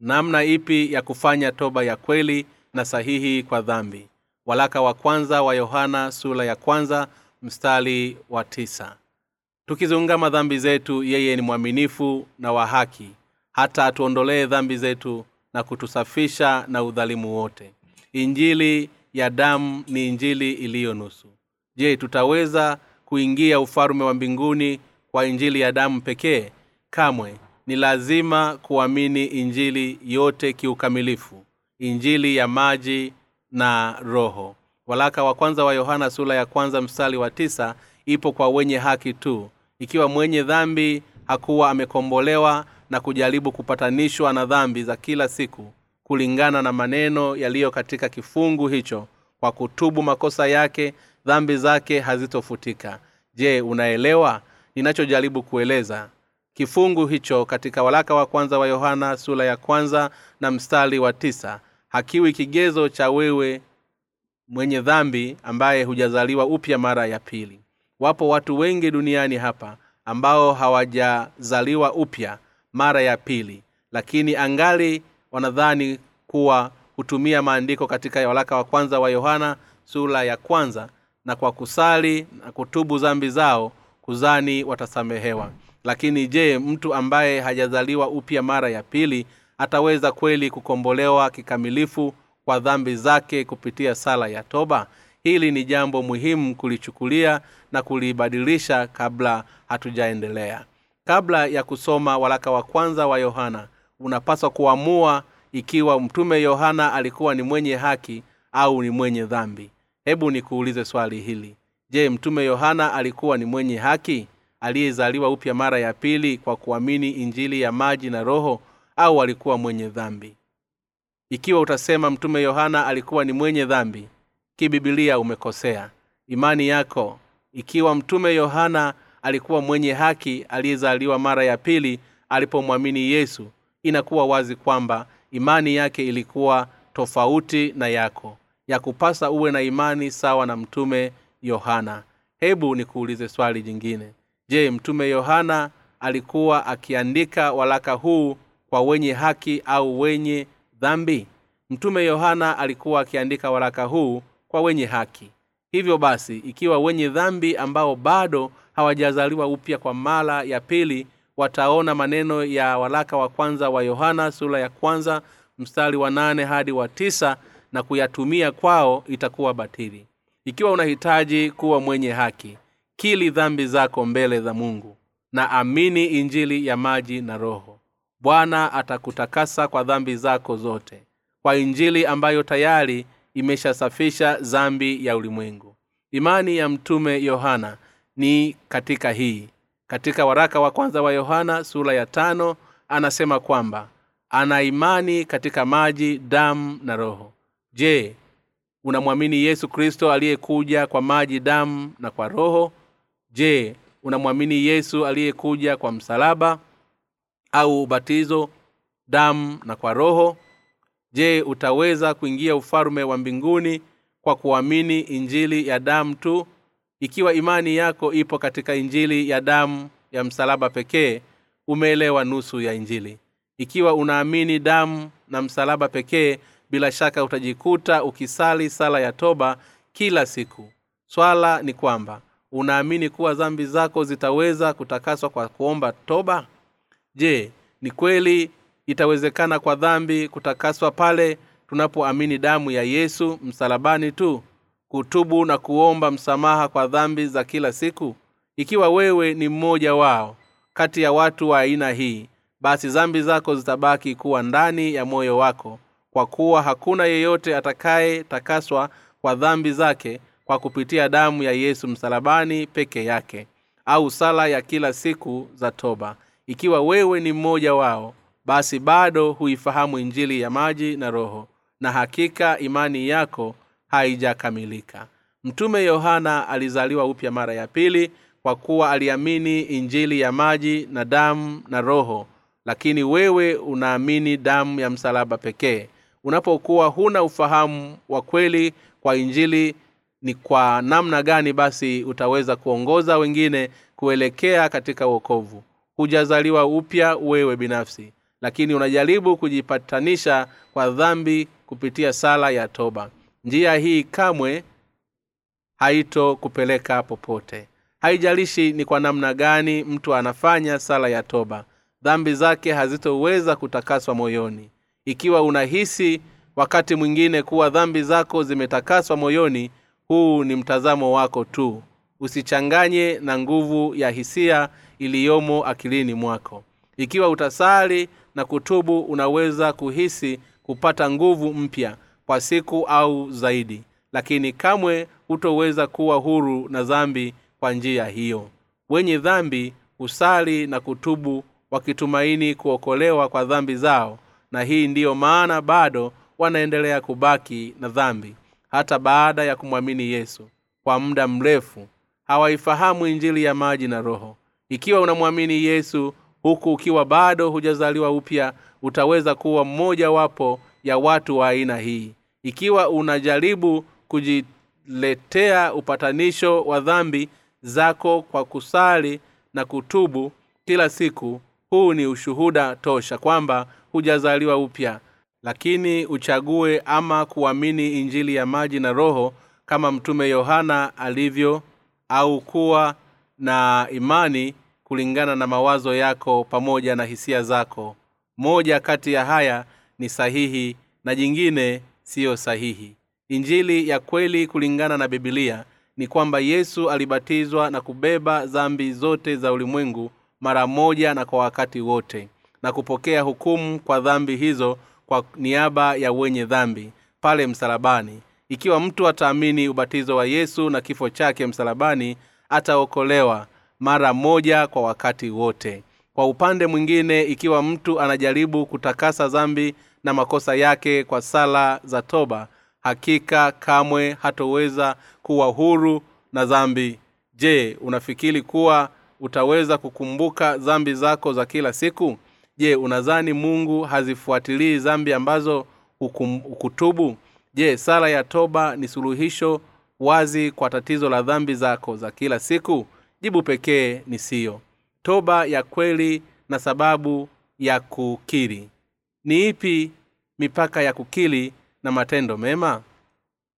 namna ipi ya kufanya toba ya kweli na sahihi kwa dhambi. Walaka wa kwanza wa yohana sula ya kwanza mstari wa tisa. Tukiziungama dhambi zetu yeye ni mwaminifu na wa haki. Hata atuondolee dhambi zetu na kutusafisha na udhalimu wote. Injili ya damu ni injili iliyo nusu. Je tutaweza kuingia ufalume wa mbinguni kwa injili ya damu pekee? Kamwe ni lazima kuamini injili yote kiukamilifu injili ya maji na roho. Walaka wa kwanza wa yohana sula ya kwanza mstari wa tisa ipo kwa wenye haki tu. Ikiwa mwenye dhambi hakuwa amekombolewa na kujaribu kupatanishwa na dhambi za kila siku kulingana na maneno yaliyo katika kifungu hicho kwa kutubu makosa yake dhambi zake hazitofutika. Je unaelewa? Ninachojaribu kueleza kifungu hicho katika walaka wa kwanza wa yohana sula ya kwanza na mstari wa tisa. Hakiwi kigezo cha wewe mwenye dhambi ambaye hujazaliwa upya mara ya pili. Wapo watu wengi duniani hapa ambao hawajazaliwa upya mara ya pili lakini angali wanadhani kuwa hutumia maandiko katika walaka wa kwanza wa yohana sura ya kwanza na kwa kusali na kutubu zambi zao kuzani watasamehewa lakini je mtu ambaye hajazaliwa upya mara ya pili ataweza kweli kukombolewa kikamilifu kwa dhambi zake kupitia sala ya toba? Hili ni jambo muhimu kulichukulia na kulibadilisha kabla hatujaendelea. Kabla ya kusoma waraka wa kwanza wa yohana unapaswa kuamua ikiwa mtume yohana alikuwa ni mwenye haki au ni mwenye dhambi. Hebu nikuulize swali hili. Je mtume yohana alikuwa ni mwenye haki aliyezaliwa upya mara ya pili kwa kuamini injili ya maji na roho au alikuwa mwenye dhambi? Ikiwa utasema mtume yohana alikuwa ni mwenye dhambi kibibilia umekosea. Imani yako ikiwa mtume yohana alikuwa mwenye haki aliyezaliwa mara ya pili alipomwamini yesu inakuwa wazi kwamba imani yake ilikuwa tofauti na yako ya kupasa uwe na imani sawa na mtume yohana. Hebu nikuulize swali jingine je mtume yohana alikuwa akiandika walaka huu kwa wenye haki au wenye dhambi? Mtume yohana alikuwa akiandika waraka huu kwa wenye haki. Hivyo basi ikiwa wenye dhambi ambao bado hawajazaliwa upya kwa mara ya pili wataona maneno ya waraka wa kwanza wa yohana sura ya kwanza mstari wa nane hadi wa tisa na kuyatumia kwao itakuwa batili. Ikiwa unahitaji kuwa mwenye haki kili dhambi zako mbele za mungu na amini injili ya maji na roho. Bwana atakutakasa kwa dhambi zako zote kwa injili ambayo tayari imeshasafisha zambi ya ulimwengu. Imani ya mtume yohana ni katika hii. Katika waraka wa kwanza wa yohana sura ya tano anasema kwamba ana imani katika maji damu na roho. Je unamwamini yesu kristo aliyekuja kwa maji damu na kwa roho je unamwamini yesu aliyekuja kwa msalaba au ubatizo damu na kwa roho? Je utaweza kuingia ufalume wa mbinguni kwa kuamini injili ya damu tu? Ikiwa imani yako ipo katika injili ya damu ya msalaba pekee umeelewa nusu ya injili. Ikiwa unaamini damu na msalaba pekee bila shaka utajikuta ukisali sala ya toba kila siku. Swala ni kwamba unaamini kuwa dhambi zako zitaweza kutakaswa kwa kuomba toba? Je ni kweli itawezekana kwa dhambi kutakaswa pale tunapoamini damu ya yesu msalabani tu kutubu na kuomba msamaha kwa dhambi za kila siku? Ikiwa wewe ni mmoja wao kati ya watu wa aina hii basi dhambi zako zitabaki kuwa ndani ya moyo wako kwa kuwa hakuna yeyote atakayetakaswa kwa dhambi zake kwa kupitia damu ya yesu msalabani peke yake au sala ya kila siku za toba. Ikiwa wewe ni mmoja wao basi bado huifahamu injili ya maji na roho na hakika imani yako haijakamilika. Mtume yohana alizaliwa upya mara ya pili kwa kuwa aliamini injili ya maji na damu na roho. Lakini wewe unaamini damu ya msalaba pekee. Unapokuwa huna ufahamu wa kweli kwa injili ni kwa namna gani basi utaweza kuongoza wengine kuelekea katika uokovu hujazaliwa upya wewe binafsi lakini unajaribu kujipatanisha kwa dhambi kupitia sala ya toba. Njia hii kamwe haitokupeleka popote. Haijalishi ni kwa namna gani mtu anafanya sala ya toba dhambi zake hazitoweza kutakaswa moyoni. Ikiwa unahisi wakati mwingine kuwa dhambi zako zimetakaswa moyoni huu ni mtazamo wako tu. Usichanganye na nguvu ya hisia iliyomo akilini mwako. Ikiwa utasali na kutubu unaweza kuhisi kupata nguvu mpya kwa siku au zaidi. Lakini kamwe hutoweza kuwa huru na dhambi kwa njia hiyo. Wenye dhambi husali na kutubu wakitumaini kuokolewa kwa dhambi zao. Na hii ndiyo maana bado wanaendelea kubaki na dhambi hata baada ya kumwamini yesu kwa muda mrefu hawaifahamu injili ya maji na roho. Ikiwa unamwamini yesu huku ukiwa bado hujazaliwa upya utaweza kuwa mmoja wapo ya watu wa aina hii. Ikiwa unajaribu kujiletea upatanisho wa dhambi zako kwa kusali na kutubu kila siku huu ni ushuhuda tosha kwamba hujazaliwa upya lakini uchague ama kuamini injili ya maji na roho kama mtume yohana alivyo au kuwa na imani kulingana na mawazo yako pamoja na hisia zako. Moja kati ya haya ni sahihi na jingine siyo sahihi. Injili ya kweli kulingana na bibilia ni kwamba yesu alibatizwa na kubeba dhambi zote za ulimwengu mara moja na kwa wakati wote na kupokea hukumu kwa dhambi hizo kwa niaba ya wenye dhambi pale msalabani. Ikiwa mtu ataamini ubatizo wa yesu na kifo chake msalabani ataokolewa mara moja kwa wakati wote. Kwa upande mwingine ikiwa mtu anajaribu kutakasa dhambi na makosa yake kwa sala za toba hakika kamwe hatoweza kuwa huru na dhambi. Je unafikiri kuwa utaweza kukumbuka dhambi zako za kila siku je unadhani mungu hazifuatilii dhambi ambazo hukutubu? Je sala ya toba ni suluhisho wazi kwa tatizo la dhambi zako za kila siku? Jibu pekee ni siyo toba ya kweli na sababu ya kukiri. Ni ipi mipaka ya kukili na matendo mema?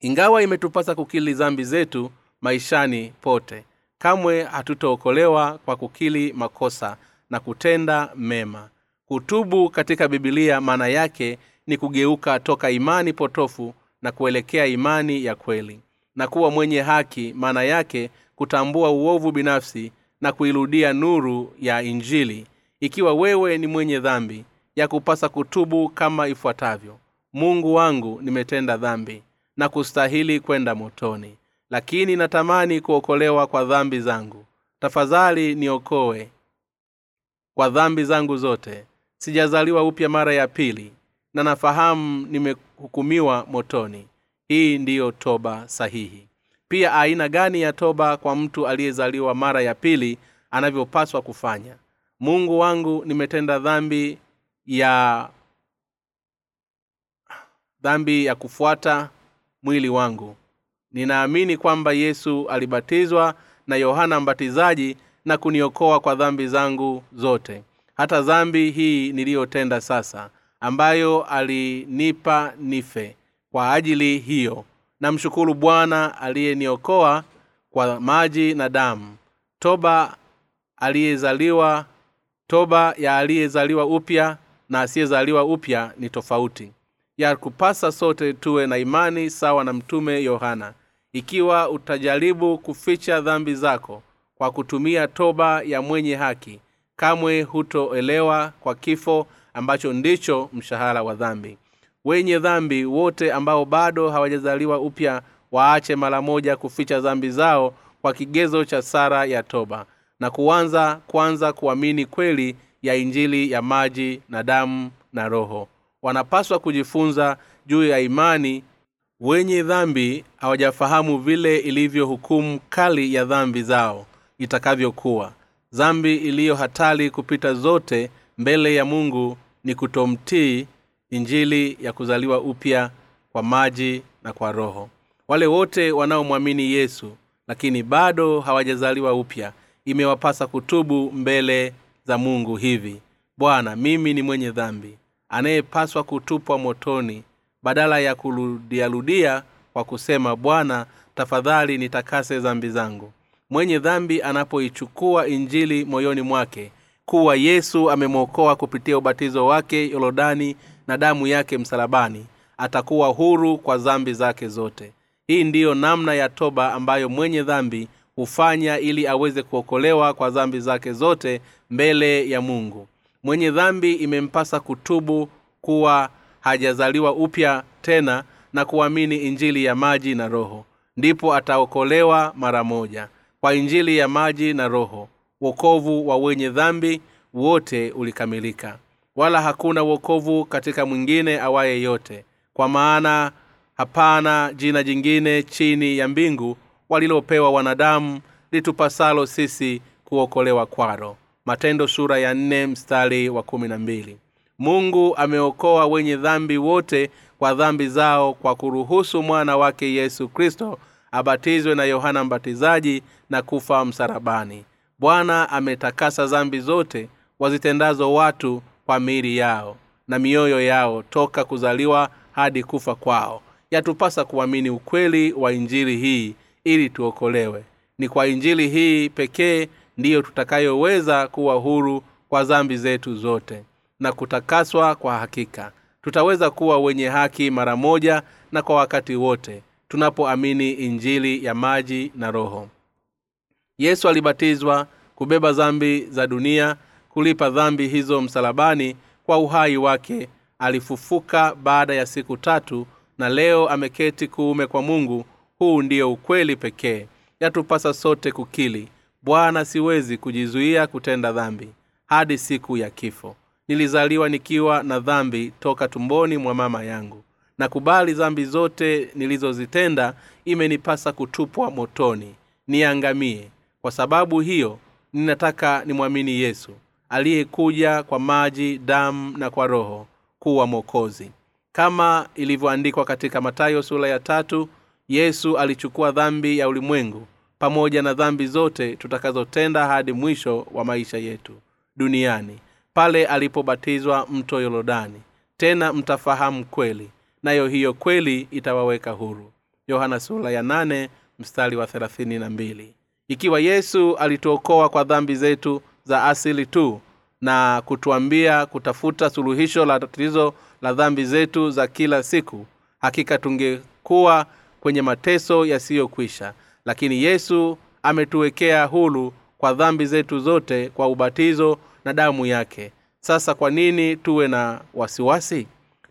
Ingawa imetupasa kukili dhambi zetu maishani pote kamwe hatutookolewa kwa kukili makosa na kutenda mema kutubu katika bibilia maana yake ni kugeuka toka imani potofu na kuelekea imani ya kweli. Na kuwa mwenye haki maana yake kutambua uovu binafsi na kuirudia nuru ya injili. Ikiwa wewe ni mwenye dhambi ya kupasa kutubu kama ifuatavyo. Mungu wangu nimetenda dhambi na kustahili kwenda motoni. Lakini natamani kuokolewa kwa dhambi zangu. Tafadhali niokoe kwa dhambi zangu zote sijazaliwa upya mara ya pili na nafahamu nimehukumiwa motoni. Hii ndiyo toba sahihi. Pia aina gani ya toba kwa mtu aliyezaliwa mara ya pili anavyopaswa kufanya? Mungu wangu nimetenda dhambi ya dhambi ya kufuata mwili wangu. Ninaamini kwamba yesu alibatizwa na yohana mbatizaji na kuniokoa kwa dhambi zangu zote hata dhambi hii niliyotenda sasa ambayo alinipa nife kwa ajili hiyo. Namshukuru bwana aliyeniokoa kwa maji na damu toba aliyezaliwa toba ya aliyezaliwa upya na asiyezaliwa upya ni tofauti. Ya kupasa sote tuwe na imani sawa na mtume yohana. Ikiwa utajaribu kuficha dhambi zako kwa kutumia toba ya mwenye haki kamwe hutoelewa kwa kifo ambacho ndicho mshahara wa dhambi. Wenye dhambi wote ambao bado hawajazaliwa upya waache mara moja kuficha dhambi zao kwa kigezo cha sara ya toba na kuanza kwanza kuamini kweli ya injili ya maji na damu na roho. Wanapaswa kujifunza juu ya imani. Wenye dhambi hawajafahamu vile ilivyo hukumu kali ya dhambi zao itakavyokuwa dhambi iliyo hatari kupita zote mbele ya mungu ni kutomtii injili ya kuzaliwa upya kwa maji na kwa roho. Wale wote wanaomwamini yesu lakini bado hawajazaliwa upya imewapasa kutubu mbele za mungu hivi. Bwana mimi ni mwenye dhambi anayepaswa kutupwa motoni badala ya kurudiarudia kwa kusema bwana tafadhali nitakase dhambi zangu mwenye dhambi anapoichukua injili moyoni mwake kuwa yesu amemwokoa kupitia ubatizo wake yorodani na damu yake msalabani atakuwa huru kwa dhambi zake zote. Hii ndiyo namna ya toba ambayo mwenye dhambi hufanya ili aweze kuokolewa kwa dhambi zake zote mbele ya mungu. Mwenye dhambi imempasa kutubu kuwa hajazaliwa upya tena na kuamini injili ya maji na roho. Ndipo ataokolewa mara moja kwa injili ya maji na roho wokovu wa wenye dhambi wote ulikamilika. Wala hakuna wokovu katika mwingine awaye yote kwa maana hapana jina jingine chini ya mbingu walilopewa wanadamu litupasalo sisi kuokolewa kwalo matendo sura ya nne mstari wa kumi mungu ameokoa wenye dhambi wote kwa dhambi zao kwa kuruhusu mwana wake yesu kristo abatizwe na yohana mbatizaji na kufa msarabani bwana ametakasa dhambi zote wazitendazo watu kwa miili yao na mioyo yao toka kuzaliwa hadi kufa kwao. Yatupasa kuamini ukweli wa injili hii ili tuokolewe. Ni kwa injili hii pekee ndiyo tutakayoweza kuwa huru kwa dhambi zetu zote na kutakaswa kwa hakika. Tutaweza kuwa wenye haki mara moja na kwa wakati wote tunapoamini injili ya maji na roho. Yesu alibatizwa kubeba dhambi za dunia kulipa dhambi hizo msalabani kwa uhai wake. Alifufuka baada ya siku tatu na leo ameketi kuume kwa mungu. Huu ndiyo ukweli pekee. Yatupasa sote kukili. Bwana siwezi kujizuia kutenda dhambi hadi siku ya kifo. Nilizaliwa nikiwa na dhambi toka tumboni mwa mama yangu na kubali dhambi zote nilizozitenda imenipasa kutupwa motoni. Niangamie. Kwa sababu hiyo ninataka nimwamini yesu aliyekuja kwa maji damu na kwa roho kuwa mwokozi. Kama ilivyoandikwa katika matayo sura ya tatu yesu alichukua dhambi ya ulimwengu pamoja na dhambi zote tutakazotenda hadi mwisho wa maisha yetu duniani pale alipobatizwa mto yorodani. Tena mtafahamu kweli nayo hiyo kweli itawaweka huru. Yohana sura ya nane mstari wa na mbili. Ikiwa yesu alituokoa kwa dhambi zetu za asili tu na kutuambia kutafuta suluhisho la tatizo la dhambi zetu za kila siku hakika tungekuwa kwenye mateso yasiyokwisha. Lakini yesu ametuwekea hulu kwa dhambi zetu zote kwa ubatizo na damu yake. Sasa kwa nini tuwe na wasiwasi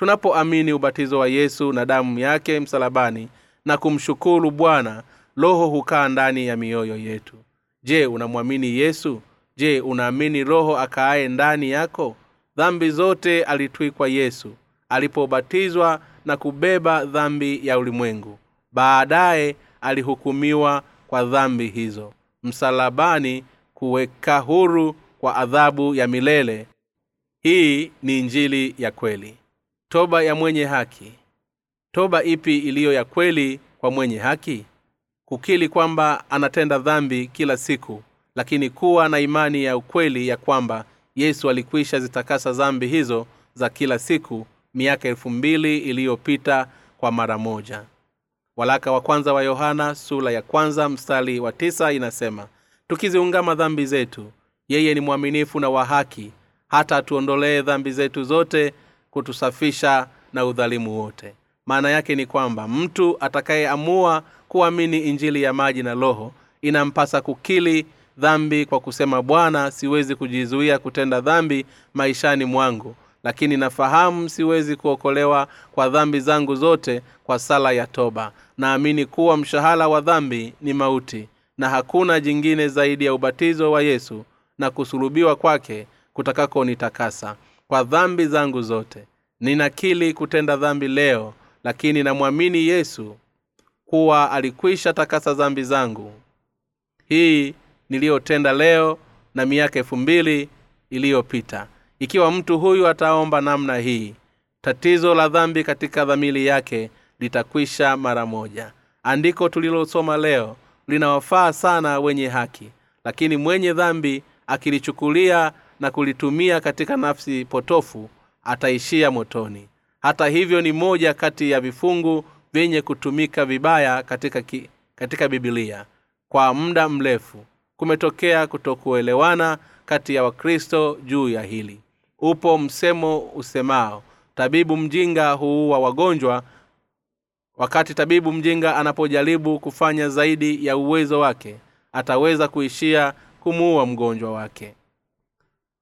tunapoamini ubatizo wa yesu na damu yake msalabani na kumshukuru bwana roho hukaa ndani ya mioyo yetu. Je unamwamini yesu? Je unaamini roho akaaye ndani yako? Dhambi zote alitwikwa yesu alipobatizwa na kubeba dhambi ya ulimwengu. Baadaye alihukumiwa kwa dhambi hizo msalabani kuweka huru kwa adhabu ya milele. Hii ni injili ya kweli toba ya mwenye haki. Toba ipi iliyo ya kweli kwa mwenye haki? Kukili kwamba anatenda dhambi kila siku lakini kuwa na imani ya ukweli ya kwamba yesu alikwisha zitakasa dhambi hizo za kila siku miaka elfu mbili iliyopita kwa mara moja. Walaka wa kwanza wa yohana sula ya kwanza mstari wa tisa inasema tukiziungama dhambi zetu yeye ni mwaminifu na wa haki hata atuondolee dhambi zetu zote kutusafisha na udhalimu wote. Maana yake ni kwamba mtu atakayeamua kuamini injili ya maji na roho inampasa kukili dhambi kwa kusema bwana siwezi kujizuia kutenda dhambi maishani mwangu lakini nafahamu siwezi kuokolewa kwa dhambi zangu zote kwa sala ya toba. Naamini kuwa mshahara wa dhambi ni mauti na hakuna jingine zaidi ya ubatizo wa yesu na kusulubiwa kwake kutakakonitakasa kwa dhambi zangu zote. Ninakili kutenda dhambi leo lakini namwamini yesu kuwa alikwisha takasa dhambi zangu. Hii niliyotenda leo na miaka elfu mbili iliyopita. Ikiwa mtu huyu ataomba namna hii tatizo la dhambi katika dhamili yake litakwisha mara moja. Andiko tulilosoma leo linawafaa sana wenye haki lakini mwenye dhambi akilichukulia na kulitumia katika nafsi potofu ataishia motoni. Hata hivyo ni moja kati ya vifungu vyenye kutumika vibaya katika, katika bibilia kwa muda mrefu kumetokea kutokuelewana kati ya wakristo juu ya hili. Upo msemo usemao tabibu mjinga huua wagonjwa wakati tabibu mjinga anapojaribu kufanya zaidi ya uwezo wake ataweza kuishia kumuua mgonjwa wake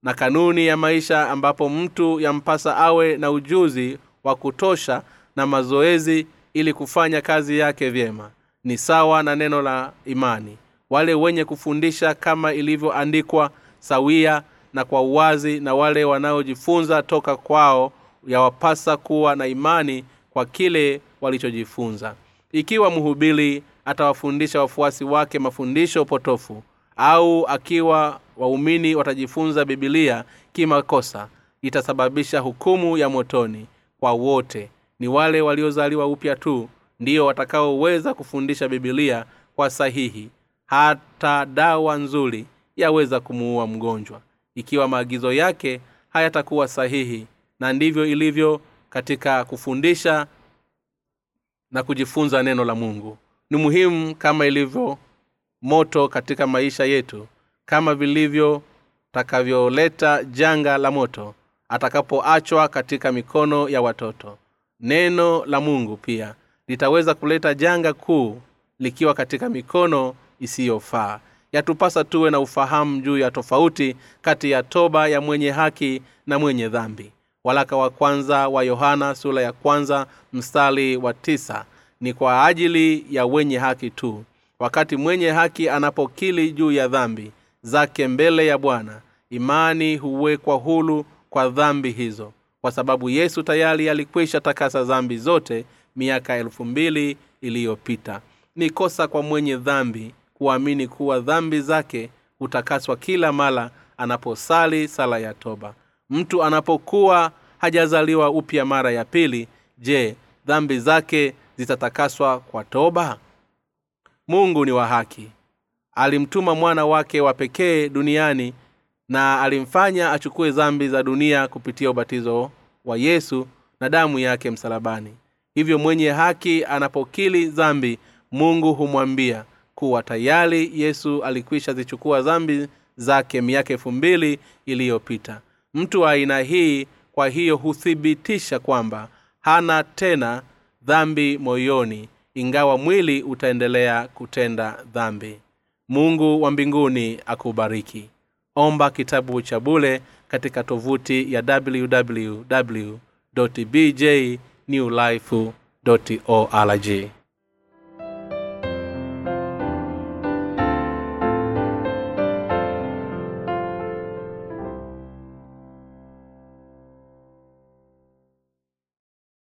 na kanuni ya maisha ambapo mtu yampasa awe na ujuzi wa kutosha na mazoezi ili kufanya kazi yake vyema. Ni sawa na neno la imani. Wale wenye kufundisha kama ilivyoandikwa sawia na kwa uwazi na wale wanaojifunza toka kwao yawapasa kuwa na imani kwa kile walichojifunza. Ikiwa mhubiri atawafundisha wafuasi wake mafundisho potofu au akiwa waumini watajifunza bibilia kimakosa itasababisha hukumu ya motoni kwa wote. Ni wale waliozaliwa upya tu ndiyo watakaoweza kufundisha bibilia kwa sahihi. Hata dawa nzuri yaweza kumuua mgonjwa ikiwa maagizo yake hayatakuwa sahihi. Na ndivyo ilivyo katika kufundisha na kujifunza neno la mungu. Ni muhimu kama ilivyo moto katika maisha yetu kama vilivyo takavyoleta janga la moto atakapoachwa katika mikono ya watoto. Neno la mungu pia litaweza kuleta janga kuu likiwa katika mikono isiyofaa. Yatupasa tuwe na ufahamu juu ya tofauti kati ya toba ya mwenye haki na mwenye dhambi. Walaka wa kwanza wa yohana sura ya kwanza mstari wa tisa. Ni kwa ajili ya wenye haki tu. Wakati mwenye haki anapokili juu ya dhambi zake mbele ya bwana imani huwekwa hulu kwa dhambi hizo. Kwa sababu yesu tayari alikwisha takasa dhambi zote miaka elfu mbili iliyopita. Ni kosa kwa mwenye dhambi kuamini kuwa dhambi zake hutakaswa kila mara anaposali sala ya toba. Mtu anapokuwa hajazaliwa upya mara ya pili je dhambi zake zitatakaswa kwa toba? Mungu ni wa haki alimtuma mwana wake wa pekee duniani na alimfanya achukue zambi za dunia kupitia ubatizo wa yesu na damu yake msalabani. Hivyo mwenye haki anapokili zambi mungu humwambia kuwa tayari yesu alikwisha zichukua zambi zake miaka elfu mbili iliyopita. Mtu wa aina hii kwa hiyo huthibitisha kwamba hana tena dhambi moyoni ingawa mwili utaendelea kutenda dhambi mungu wa mbinguni akubariki. Omba kitabu cha bule katika tovuti ya www bj newlife org